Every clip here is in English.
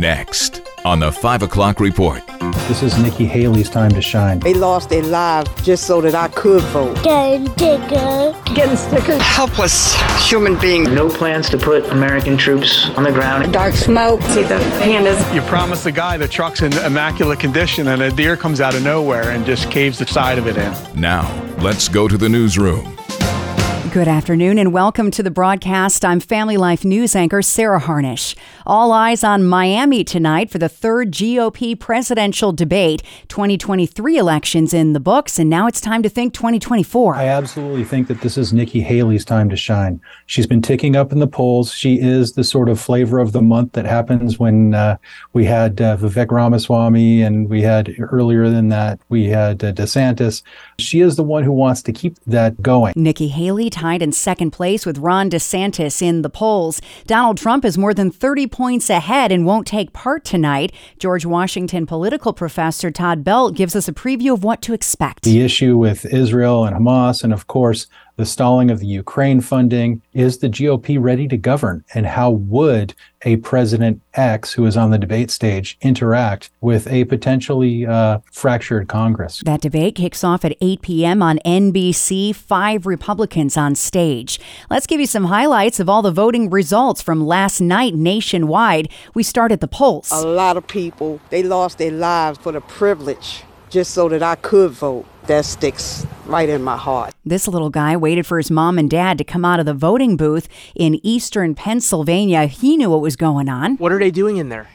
Next on the 5 o'clock report. This is Nikki Haley's time to shine. They lost their lives just so that I could vote. Getting sticker. Getting stickers. Helpless human being. No plans to put American troops on the ground. Dark smoke. See the pandas. You promise the guy the truck's in immaculate condition and a deer comes out of nowhere and just caves the side of it in. Now, let's go to the newsroom. Good afternoon and welcome to the broadcast. I'm Family Life News anchor Sarah Harnish. All eyes on Miami tonight for the third GOP presidential debate. 2023 elections in the books, and now it's time to think 2024. I absolutely think that this is Nikki Haley's time to shine. She's been ticking up in the polls. She is the sort of flavor of the month that happens when uh, we had uh, Vivek Ramaswamy and we had earlier than that, we had uh, DeSantis. She is the one who wants to keep that going. Nikki Haley tied in second place with Ron DeSantis in the polls. Donald Trump is more than 30 points ahead and won't take part tonight. George Washington political professor Todd Belt gives us a preview of what to expect. The issue with Israel and Hamas, and of course, the stalling of the Ukraine funding. Is the GOP ready to govern? And how would a President X, who is on the debate stage, interact with a potentially uh, fractured Congress? That debate kicks off at 8 p.m. on NBC. Five Republicans on stage. Let's give you some highlights of all the voting results from last night nationwide. We start at the polls. A lot of people, they lost their lives for the privilege just so that I could vote. That sticks right in my heart. This little guy waited for his mom and dad to come out of the voting booth in eastern Pennsylvania. He knew what was going on. What are they doing in there?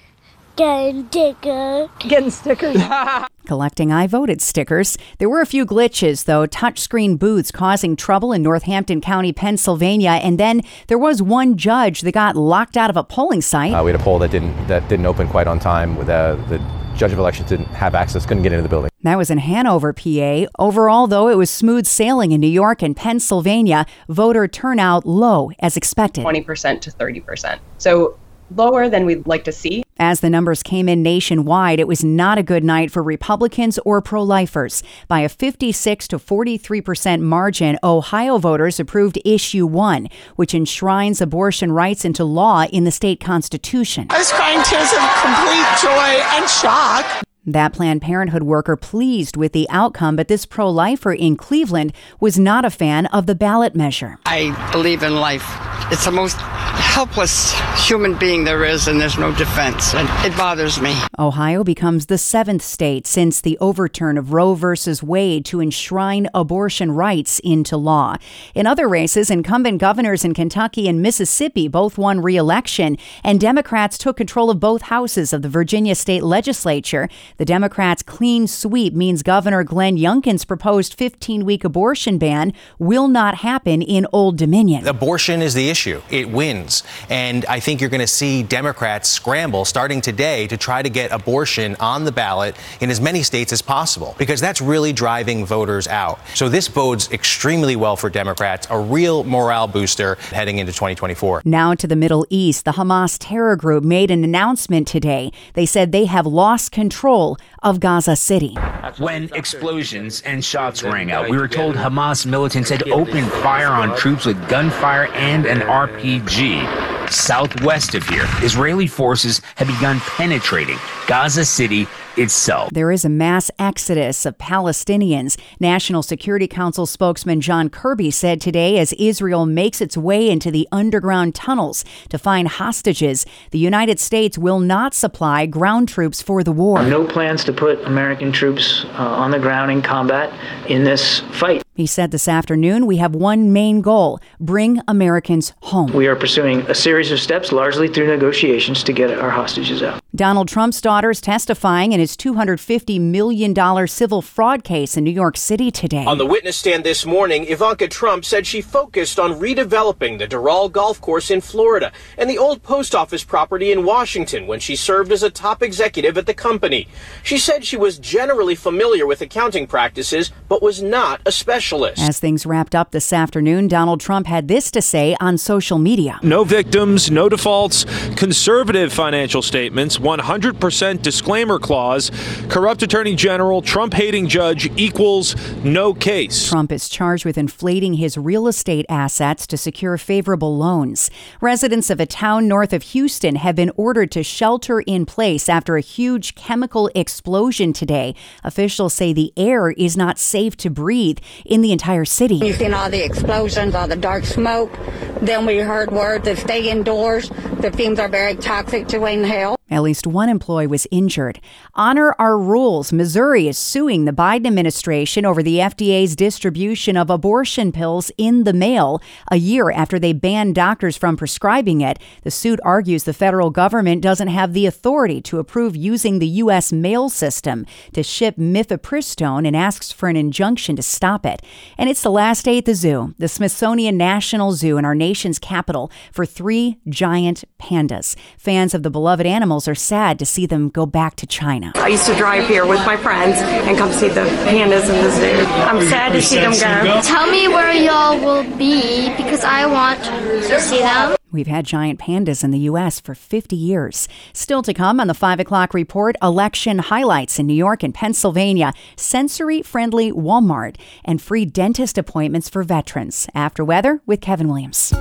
Getting sticker. Getting stickers. Collecting I voted stickers. There were a few glitches, though, touchscreen booths causing trouble in Northampton County, Pennsylvania. And then there was one judge that got locked out of a polling site. Uh, we had a poll that didn't that didn't open quite on time. With uh, the judge of elections didn't have access, couldn't get into the building. That was in Hanover, PA. Overall, though, it was smooth sailing in New York and Pennsylvania. Voter turnout low as expected. 20% to 30%. So lower than we'd like to see. As the numbers came in nationwide, it was not a good night for Republicans or pro lifers. By a 56 to 43% margin, Ohio voters approved Issue 1, which enshrines abortion rights into law in the state constitution. I was crying tears of complete joy and shock. That Planned Parenthood worker pleased with the outcome, but this pro lifer in Cleveland was not a fan of the ballot measure. I believe in life. It's the most helpless human being there is, and there's no defense. And it bothers me. Ohio becomes the seventh state since the overturn of Roe versus Wade to enshrine abortion rights into law. In other races, incumbent governors in Kentucky and Mississippi both won re election, and Democrats took control of both houses of the Virginia state legislature. The Democrats' clean sweep means Governor Glenn Youngkin's proposed 15 week abortion ban will not happen in Old Dominion. Abortion is the issue. It wins. And I think you're going to see Democrats scramble starting today to try to get abortion on the ballot in as many states as possible because that's really driving voters out. So this bodes extremely well for Democrats, a real morale booster heading into 2024. Now to the Middle East. The Hamas terror group made an announcement today. They said they have lost control of Gaza City. When explosions and shots rang out, we were told Hamas militants had opened fire on troops with gunfire and an RPG. Southwest of here, Israeli forces have begun penetrating Gaza City itself. There is a mass exodus of Palestinians. National Security Council spokesman John Kirby said today as Israel makes its way into the underground tunnels to find hostages, the United States will not supply ground troops for the war. No plans to put American troops uh, on the ground in combat in this fight. He said this afternoon, we have one main goal bring Americans home. We are pursuing a series of steps, largely through negotiations, to get our hostages out. Donald Trump's daughter is testifying in his $250 million civil fraud case in New York City today. On the witness stand this morning, Ivanka Trump said she focused on redeveloping the Doral Golf Course in Florida and the old post office property in Washington when she served as a top executive at the company. She said she was generally familiar with accounting practices, but was not a specialist. As things wrapped up this afternoon, Donald Trump had this to say on social media No victims, no defaults, conservative financial statements 100% disclaimer clause. Corrupt attorney general, Trump hating judge equals no case. Trump is charged with inflating his real estate assets to secure favorable loans. Residents of a town north of Houston have been ordered to shelter in place after a huge chemical explosion today. Officials say the air is not safe to breathe in the entire city. You've seen all the explosions, all the dark smoke. Then we heard word to stay indoors. The fumes are very toxic to inhale. At least one employee was injured. Honor our rules. Missouri is suing the Biden administration over the FDA's distribution of abortion pills in the mail a year after they banned doctors from prescribing it. The suit argues the federal government doesn't have the authority to approve using the U.S. mail system to ship mifepristone and asks for an injunction to stop it. And it's the last day at the zoo, the Smithsonian National Zoo in our nation's capital, for three giant pandas. Fans of the beloved animals are sad to see them go back to China. I used to drive here with my friends and come see the pandas in the zoo. I'm sad to see them go. Tell me where y'all will be because I want to see them. We've had giant pandas in the U.S. for 50 years. Still to come on the 5 o'clock report election highlights in New York and Pennsylvania, sensory friendly Walmart, and free dentist appointments for veterans. After weather with Kevin Williams.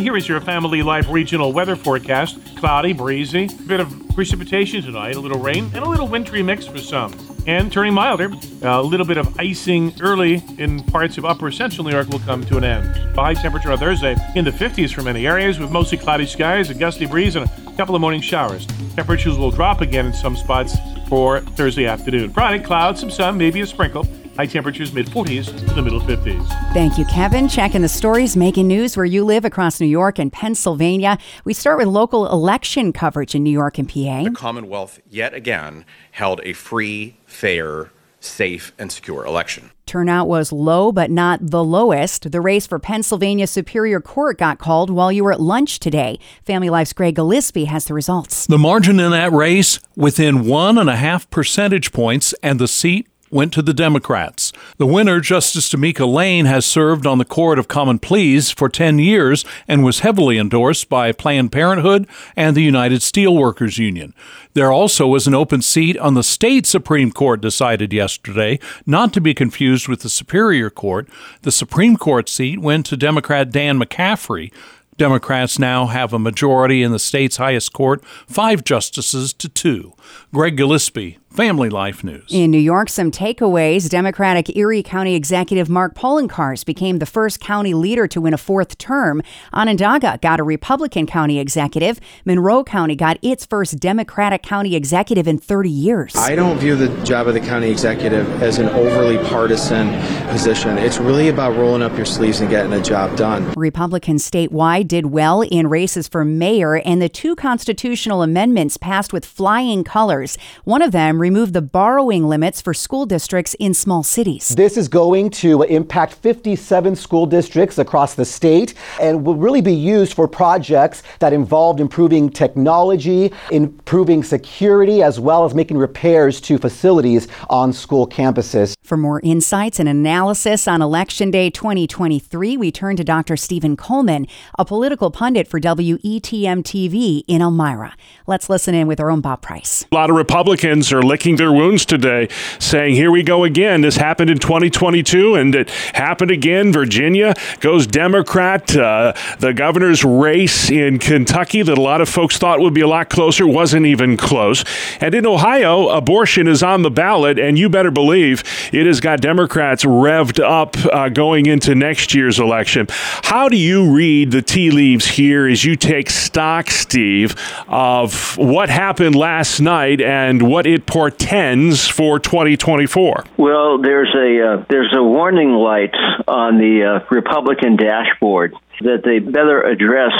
Here is your Family Life regional weather forecast. Cloudy, breezy, a bit of precipitation tonight, a little rain, and a little wintry mix for some. And turning milder, a little bit of icing early in parts of upper central New York will come to an end. High temperature on Thursday in the 50s for many areas with mostly cloudy skies, a gusty breeze, and a couple of morning showers. Temperatures will drop again in some spots for Thursday afternoon. Friday, clouds, some sun, maybe a sprinkle. High temperatures mid 40s to the middle 50s. Thank you, Kevin. Checking the stories, making news where you live across New York and Pennsylvania. We start with local election coverage in New York and PA. The Commonwealth, yet again, held a free, fair, safe, and secure election. Turnout was low, but not the lowest. The race for Pennsylvania Superior Court got called while you were at lunch today. Family Life's Greg Gillespie has the results. The margin in that race within one and a half percentage points, and the seat went to the Democrats. The winner, Justice Timika Lane, has served on the Court of Common Pleas for 10 years and was heavily endorsed by Planned Parenthood and the United Steelworkers Union. There also was an open seat on the state Supreme Court decided yesterday, not to be confused with the Superior Court. The Supreme Court seat went to Democrat Dan McCaffery. Democrats now have a majority in the state's highest court, five justices to two. Greg Gillespie, Family Life News. In New York, some takeaways. Democratic Erie County Executive Mark Poloncarz became the first county leader to win a fourth term. Onondaga got a Republican county executive. Monroe County got its first Democratic county executive in 30 years. I don't view the job of the county executive as an overly partisan position. It's really about rolling up your sleeves and getting the job done. Republicans statewide did well in races for mayor, and the two constitutional amendments passed with flying colors. One of them removed the borrowing limits for school districts in small cities. This is going to impact 57 school districts across the state and will really be used for projects that involved improving technology, improving security, as well as making repairs to facilities on school campuses. For more insights and analysis on Election Day 2023, we turn to Dr. Stephen Coleman, a political pundit for WETM TV in Elmira. Let's listen in with our own Bob Price. A lot of Republicans are licking their wounds today, saying, Here we go again. This happened in 2022 and it happened again. Virginia goes Democrat. Uh, the governor's race in Kentucky, that a lot of folks thought would be a lot closer, wasn't even close. And in Ohio, abortion is on the ballot, and you better believe it has got Democrats revved up uh, going into next year's election. How do you read the tea leaves here as you take stock, Steve, of what happened last night and what it portends for 2024? Well, there's a uh, there's a warning light on the uh, Republican dashboard that they better address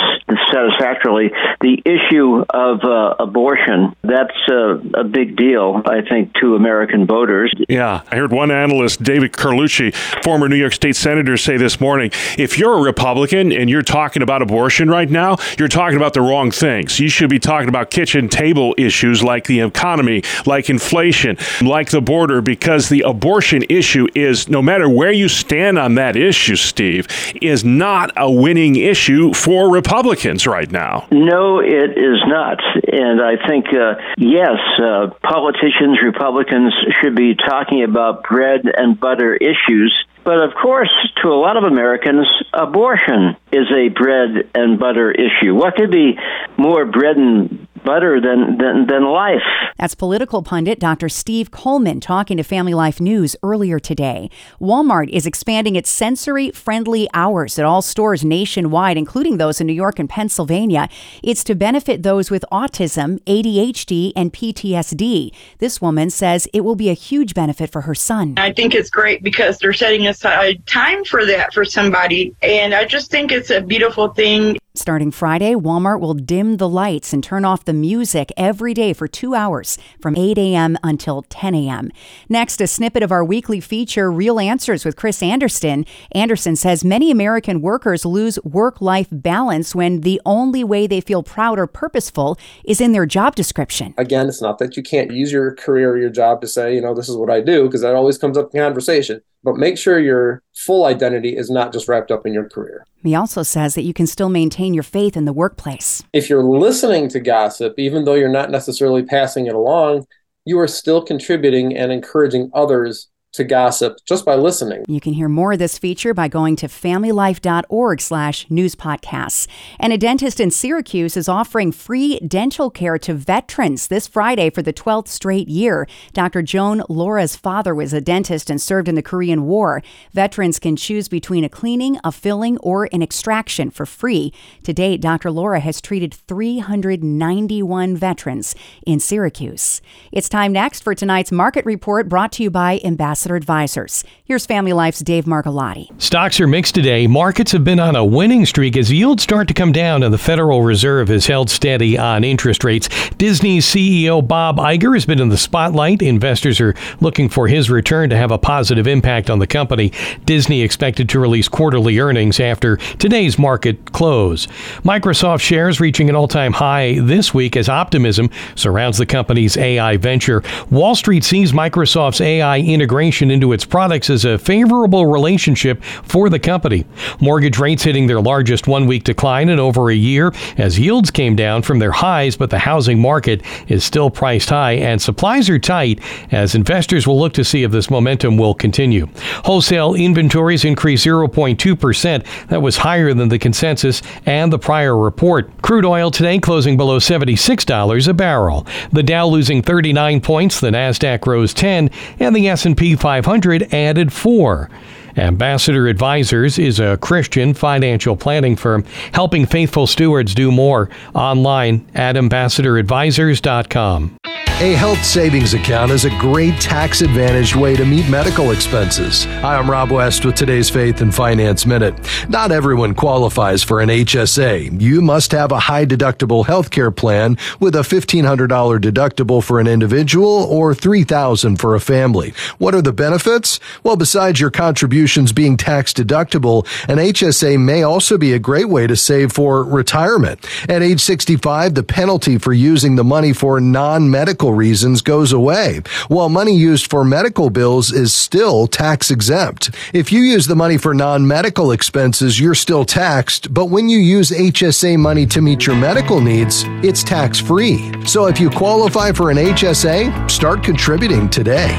satisfactorily the issue of uh, abortion. That's uh, a big deal, I think, to American voters. Yeah, I heard one analyst, David Carlucci, former New York State senator, say this morning if you're a Republican and you're talking about abortion right now, you're talking about the wrong things. You should be talking about kitchen table issues like the economy, like inflation, like the border, because the abortion issue is, no matter where you stand on that issue, Steve, is not a win winning issue for Republicans right now. No, it is not. And I think, uh, yes, uh, politicians, Republicans should be talking about bread and butter issues. But of course, to a lot of Americans, abortion is a bread and butter issue. What could be more bread and butter than, than, than life. That's political pundit Dr. Steve Coleman talking to Family Life News earlier today. Walmart is expanding its sensory friendly hours at all stores nationwide, including those in New York and Pennsylvania. It's to benefit those with autism, ADHD, and PTSD. This woman says it will be a huge benefit for her son. I think it's great because they're setting aside time for that for somebody. And I just think it's a beautiful thing. Starting Friday, Walmart will dim the lights and turn off the music every day for two hours from 8 a.m. until 10 a.m. Next, a snippet of our weekly feature, Real Answers with Chris Anderson. Anderson says many American workers lose work life balance when the only way they feel proud or purposeful is in their job description. Again, it's not that you can't use your career or your job to say, you know, this is what I do, because that always comes up in conversation but make sure your full identity is not just wrapped up in your career. He also says that you can still maintain your faith in the workplace. If you're listening to gossip, even though you're not necessarily passing it along, you are still contributing and encouraging others to gossip just by listening. You can hear more of this feature by going to familylife.org slash news podcasts. And a dentist in Syracuse is offering free dental care to veterans this Friday for the 12th straight year. Dr. Joan Laura's father was a dentist and served in the Korean War. Veterans can choose between a cleaning, a filling, or an extraction for free. To date, Dr. Laura has treated 391 veterans in Syracuse. It's time next for tonight's market report brought to you by Ambassador Ambassador Advisors. Here's Family Life's Dave Margolotti. Stocks are mixed today. Markets have been on a winning streak as yields start to come down, and the Federal Reserve has held steady on interest rates. Disney's CEO Bob Iger has been in the spotlight. Investors are looking for his return to have a positive impact on the company. Disney expected to release quarterly earnings after today's market close. Microsoft shares reaching an all time high this week as optimism surrounds the company's AI venture. Wall Street sees Microsoft's AI integration into its products is a favorable relationship for the company. Mortgage rates hitting their largest one week decline in over a year as yields came down from their highs, but the housing market is still priced high and supplies are tight as investors will look to see if this momentum will continue. Wholesale inventories increased 0.2%. That was higher than the consensus and the prior report. Crude oil today closing below $76 a barrel. The Dow losing 39 points, the Nasdaq rose 10, and the S&P 500 added four. Ambassador Advisors is a Christian financial planning firm helping faithful stewards do more. Online at ambassadoradvisors.com. A health savings account is a great tax advantaged way to meet medical expenses. Hi, I'm Rob West with today's Faith and Finance Minute. Not everyone qualifies for an HSA. You must have a high deductible health care plan with a $1,500 deductible for an individual or $3,000 for a family. What are the benefits? Well, besides your contributions being tax deductible, an HSA may also be a great way to save for retirement. At age 65, the penalty for using the money for non medical reasons goes away, while money used for medical bills is still tax exempt. If you use the money for non medical expenses, you're still taxed, but when you use HSA money to meet your medical needs, it's tax free. So if you qualify for an HSA, start contributing today.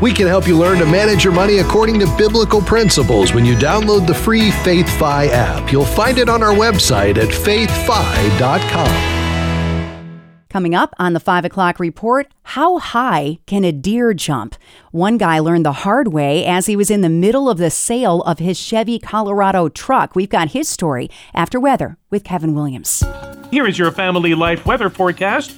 We can help you learn to manage your money according to biblical principles when you download the free FaithFi app. You'll find it on our website at faithfi.com. Coming up on the 5 o'clock report, how high can a deer jump? One guy learned the hard way as he was in the middle of the sale of his Chevy Colorado truck. We've got his story after weather with Kevin Williams. Here is your family life weather forecast.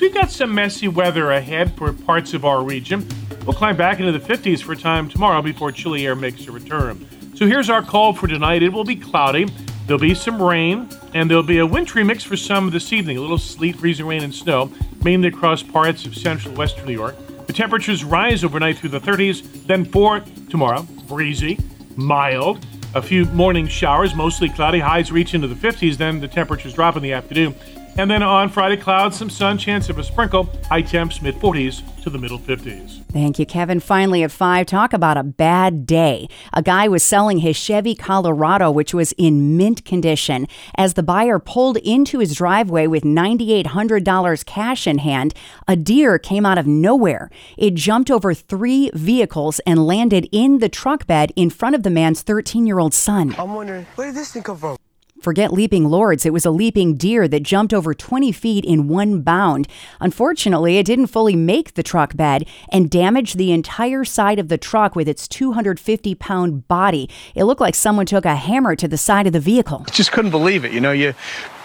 We've got some messy weather ahead for parts of our region. We'll climb back into the 50s for time tomorrow before chilly air makes a return. So here's our call for tonight. It will be cloudy. There'll be some rain, and there'll be a wintry mix for some this evening. A little sleet, freezing rain, and snow, mainly across parts of central western New York. The temperatures rise overnight through the 30s, then for tomorrow, breezy, mild. A few morning showers, mostly cloudy. Highs reach into the 50s, then the temperatures drop in the afternoon. And then on Friday, clouds, some sun, chance of a sprinkle. High temps mid 40s to the middle 50s. Thank you, Kevin. Finally, at five, talk about a bad day. A guy was selling his Chevy Colorado, which was in mint condition. As the buyer pulled into his driveway with $9,800 cash in hand, a deer came out of nowhere. It jumped over three vehicles and landed in the truck bed in front of the man's 13 year old son. I'm wondering, where did this thing come from? Forget leaping lords. It was a leaping deer that jumped over 20 feet in one bound. Unfortunately, it didn't fully make the truck bed and damaged the entire side of the truck with its 250 pound body. It looked like someone took a hammer to the side of the vehicle. I Just couldn't believe it. You know, you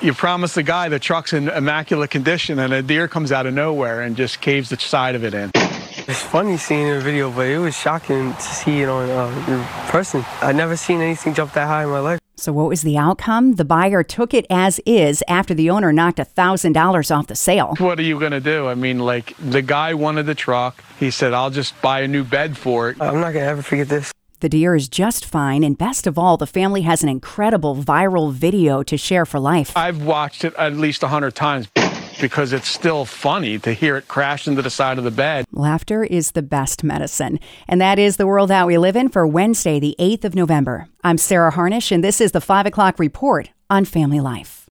you promise the guy the truck's in immaculate condition, and a deer comes out of nowhere and just caves the side of it in. It's funny seeing the video, but it was shocking to see it on uh, in person. I've never seen anything jump that high in my life. So, what was the outcome? The buyer took it as is after the owner knocked a $1,000 off the sale. What are you going to do? I mean, like, the guy wanted the truck. He said, I'll just buy a new bed for it. I'm not going to ever forget this. The deer is just fine, and best of all, the family has an incredible viral video to share for life. I've watched it at least a hundred times because it's still funny to hear it crash into the side of the bed. Laughter is the best medicine. And that is the world that we live in for Wednesday, the 8th of November. I'm Sarah Harnish, and this is the 5 o'clock report on Family Life.